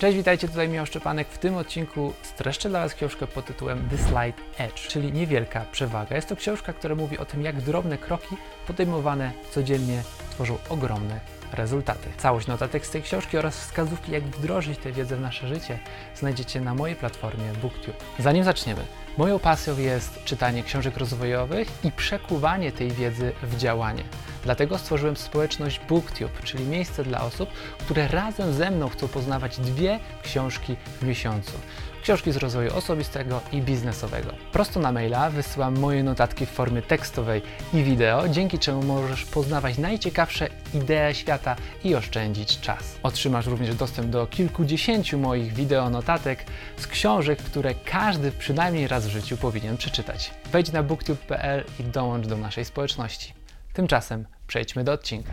Cześć, witajcie, tutaj Michał Szczepanek. W tym odcinku streszczę dla Was książkę pod tytułem The Slight Edge, czyli Niewielka Przewaga. Jest to książka, która mówi o tym, jak drobne kroki podejmowane codziennie tworzą ogromne rezultaty. Całość notatek z tej książki oraz wskazówki, jak wdrożyć tę wiedzę w nasze życie, znajdziecie na mojej platformie BookTube. Zanim zaczniemy, moją pasją jest czytanie książek rozwojowych i przekuwanie tej wiedzy w działanie. Dlatego stworzyłem społeczność BookTube, czyli miejsce dla osób, które razem ze mną chcą poznawać dwie książki w miesiącu. Książki z rozwoju osobistego i biznesowego. Prosto na maila wysyłam moje notatki w formie tekstowej i wideo, dzięki czemu możesz poznawać najciekawsze idee świata i oszczędzić czas. Otrzymasz również dostęp do kilkudziesięciu moich wideo notatek z książek, które każdy przynajmniej raz w życiu powinien przeczytać. Wejdź na booktube.pl i dołącz do naszej społeczności. Tymczasem przejdźmy do odcinka.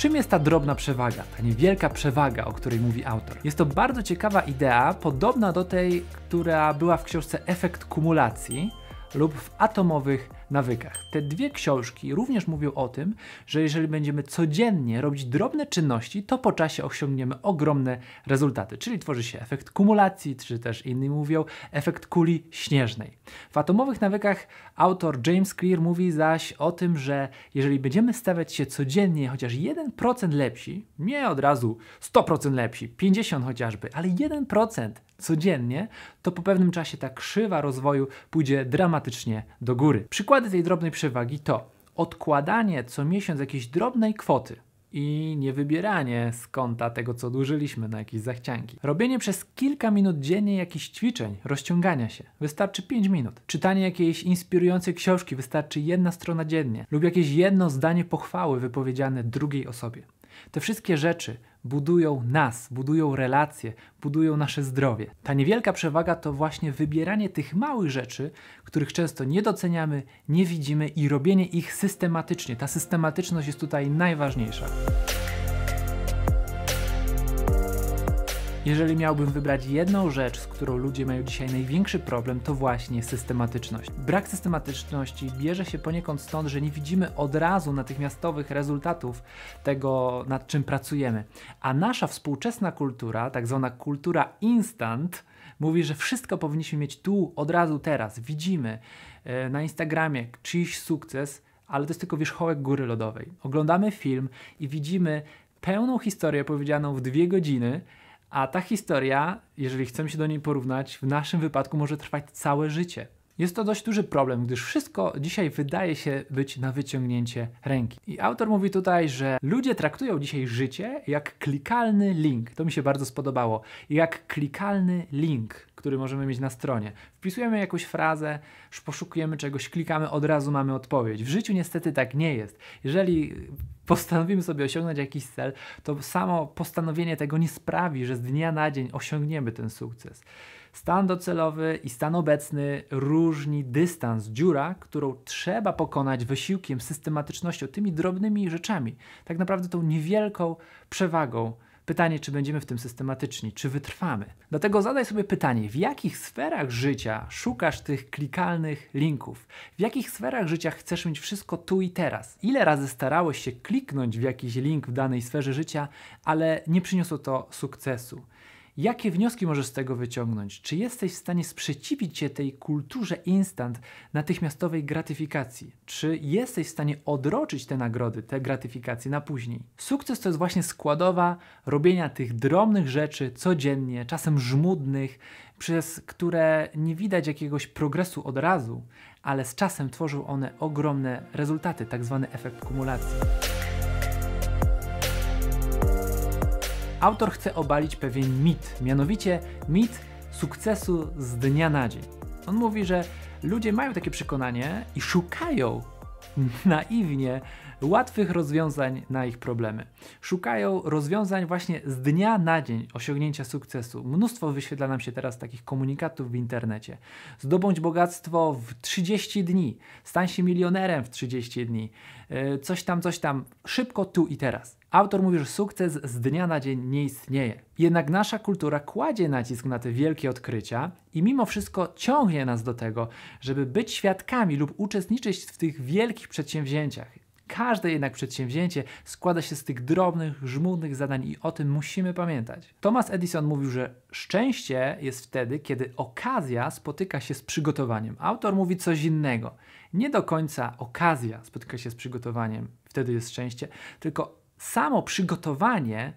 Czym jest ta drobna przewaga, ta niewielka przewaga, o której mówi autor? Jest to bardzo ciekawa idea, podobna do tej, która była w książce Efekt kumulacji lub w atomowych nawykach. Te dwie książki również mówią o tym, że jeżeli będziemy codziennie robić drobne czynności, to po czasie osiągniemy ogromne rezultaty, czyli tworzy się efekt kumulacji, czy też inni mówią efekt kuli śnieżnej. W atomowych nawykach autor James Clear mówi zaś o tym, że jeżeli będziemy stawiać się codziennie chociaż 1% lepsi, nie od razu 100% lepsi, 50 chociażby, ale 1% codziennie, to po pewnym czasie ta krzywa rozwoju pójdzie dramatycznie do góry. Przykłady tej drobnej przewagi to odkładanie co miesiąc jakiejś drobnej kwoty i nie wybieranie z konta tego, co dłużyliśmy na jakieś zachcianki. Robienie przez kilka minut dziennie jakichś ćwiczeń, rozciągania się. Wystarczy 5 minut. Czytanie jakiejś inspirującej książki wystarczy jedna strona dziennie lub jakieś jedno zdanie pochwały wypowiedziane drugiej osobie. Te wszystkie rzeczy budują nas, budują relacje, budują nasze zdrowie. Ta niewielka przewaga to właśnie wybieranie tych małych rzeczy, których często nie doceniamy, nie widzimy i robienie ich systematycznie. Ta systematyczność jest tutaj najważniejsza. Jeżeli miałbym wybrać jedną rzecz, z którą ludzie mają dzisiaj największy problem, to właśnie systematyczność. Brak systematyczności bierze się poniekąd stąd, że nie widzimy od razu natychmiastowych rezultatów tego, nad czym pracujemy. A nasza współczesna kultura, tak zwana kultura instant, mówi, że wszystko powinniśmy mieć tu, od razu, teraz. Widzimy e, na Instagramie czyjś sukces, ale to jest tylko wierzchołek góry lodowej. Oglądamy film i widzimy pełną historię powiedzianą w dwie godziny, a ta historia, jeżeli chcemy się do niej porównać, w naszym wypadku może trwać całe życie. Jest to dość duży problem, gdyż wszystko dzisiaj wydaje się być na wyciągnięcie ręki. I autor mówi tutaj, że ludzie traktują dzisiaj życie jak klikalny link. To mi się bardzo spodobało. Jak klikalny link, który możemy mieć na stronie. Wpisujemy jakąś frazę, poszukujemy czegoś, klikamy, od razu mamy odpowiedź. W życiu niestety tak nie jest. Jeżeli postanowimy sobie osiągnąć jakiś cel, to samo postanowienie tego nie sprawi, że z dnia na dzień osiągniemy ten sukces. Stan docelowy i stan obecny różni dystans, dziura, którą trzeba pokonać wysiłkiem, systematycznością, tymi drobnymi rzeczami. Tak naprawdę tą niewielką przewagą. Pytanie, czy będziemy w tym systematyczni, czy wytrwamy. Dlatego zadaj sobie pytanie, w jakich sferach życia szukasz tych klikalnych linków? W jakich sferach życia chcesz mieć wszystko tu i teraz? Ile razy starałeś się kliknąć w jakiś link w danej sferze życia, ale nie przyniosło to sukcesu? Jakie wnioski możesz z tego wyciągnąć? Czy jesteś w stanie sprzeciwić się tej kulturze instant, natychmiastowej gratyfikacji? Czy jesteś w stanie odroczyć te nagrody, te gratyfikacje na później? Sukces to jest właśnie składowa robienia tych drobnych rzeczy codziennie, czasem żmudnych, przez które nie widać jakiegoś progresu od razu, ale z czasem tworzą one ogromne rezultaty, tak zwany efekt kumulacji. Autor chce obalić pewien mit, mianowicie mit sukcesu z dnia na dzień. On mówi, że ludzie mają takie przekonanie i szukają naiwnie łatwych rozwiązań na ich problemy. Szukają rozwiązań właśnie z dnia na dzień osiągnięcia sukcesu. Mnóstwo wyświetla nam się teraz takich komunikatów w internecie. Zdobądź bogactwo w 30 dni, stań się milionerem w 30 dni, e, coś tam, coś tam, szybko tu i teraz. Autor mówi, że sukces z dnia na dzień nie istnieje. Jednak nasza kultura kładzie nacisk na te wielkie odkrycia i mimo wszystko ciągnie nas do tego, żeby być świadkami lub uczestniczyć w tych wielkich przedsięwzięciach. Każde jednak przedsięwzięcie składa się z tych drobnych, żmudnych zadań i o tym musimy pamiętać. Thomas Edison mówił, że szczęście jest wtedy, kiedy okazja spotyka się z przygotowaniem. Autor mówi coś innego. Nie do końca okazja spotyka się z przygotowaniem, wtedy jest szczęście, tylko samo przygotowanie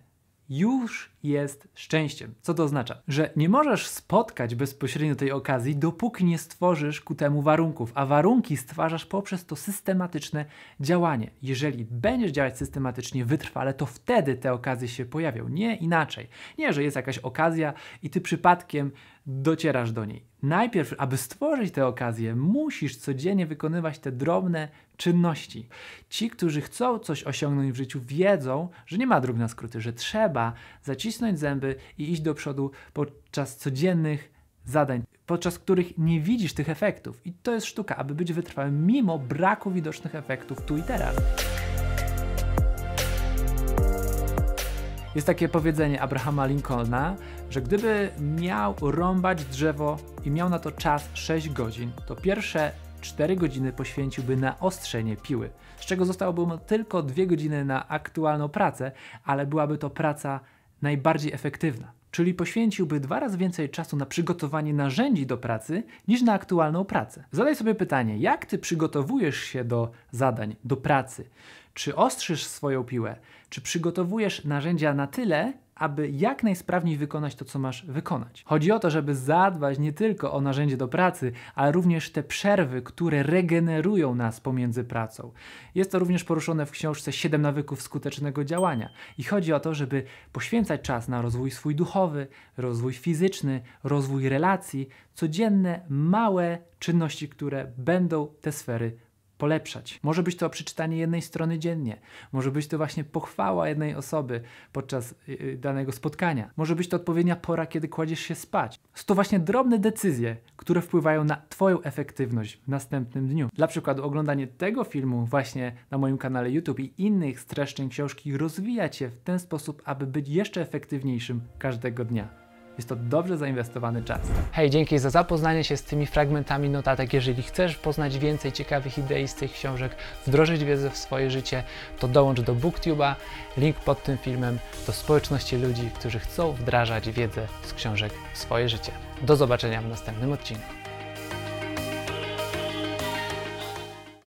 już jest szczęściem. Co to oznacza? Że nie możesz spotkać bezpośrednio tej okazji, dopóki nie stworzysz ku temu warunków, a warunki stwarzasz poprzez to systematyczne działanie. Jeżeli będziesz działać systematycznie, wytrwale, to wtedy te okazje się pojawią, nie inaczej. Nie, że jest jakaś okazja i ty przypadkiem docierasz do niej. Najpierw, aby stworzyć tę okazję, musisz codziennie wykonywać te drobne czynności. Ci, którzy chcą coś osiągnąć w życiu, wiedzą, że nie ma dróg na skróty, że trzeba zacisnąć zęby i iść do przodu podczas codziennych zadań, podczas których nie widzisz tych efektów. I to jest sztuka, aby być wytrwałym mimo braku widocznych efektów tu i teraz. Jest takie powiedzenie Abrahama Lincolna, że gdyby miał rąbać drzewo i miał na to czas 6 godzin, to pierwsze 4 godziny poświęciłby na ostrzenie piły, z czego zostałoby mu tylko 2 godziny na aktualną pracę, ale byłaby to praca najbardziej efektywna. Czyli poświęciłby dwa razy więcej czasu na przygotowanie narzędzi do pracy niż na aktualną pracę. Zadaj sobie pytanie, jak ty przygotowujesz się do zadań, do pracy? Czy ostrzysz swoją piłę? Czy przygotowujesz narzędzia na tyle, aby jak najsprawniej wykonać to, co masz wykonać. Chodzi o to, żeby zadbać nie tylko o narzędzie do pracy, ale również te przerwy, które regenerują nas pomiędzy pracą. Jest to również poruszone w książce 7 nawyków skutecznego działania. I chodzi o to, żeby poświęcać czas na rozwój swój duchowy, rozwój fizyczny, rozwój relacji, codzienne, małe czynności, które będą te sfery polepszać. Może być to przeczytanie jednej strony dziennie, może być to właśnie pochwała jednej osoby podczas y, y, danego spotkania, może być to odpowiednia pora, kiedy kładziesz się spać. Są to właśnie drobne decyzje, które wpływają na Twoją efektywność w następnym dniu. Dla przykładu, oglądanie tego filmu właśnie na moim kanale YouTube i innych streszczeń książki rozwija Cię w ten sposób, aby być jeszcze efektywniejszym każdego dnia. Jest to dobrze zainwestowany czas. Hej, dzięki za zapoznanie się z tymi fragmentami notatek. Jeżeli chcesz poznać więcej ciekawych idei z tych książek, wdrożyć wiedzę w swoje życie, to dołącz do BookTube'a. Link pod tym filmem do społeczności ludzi, którzy chcą wdrażać wiedzę z książek w swoje życie. Do zobaczenia w następnym odcinku.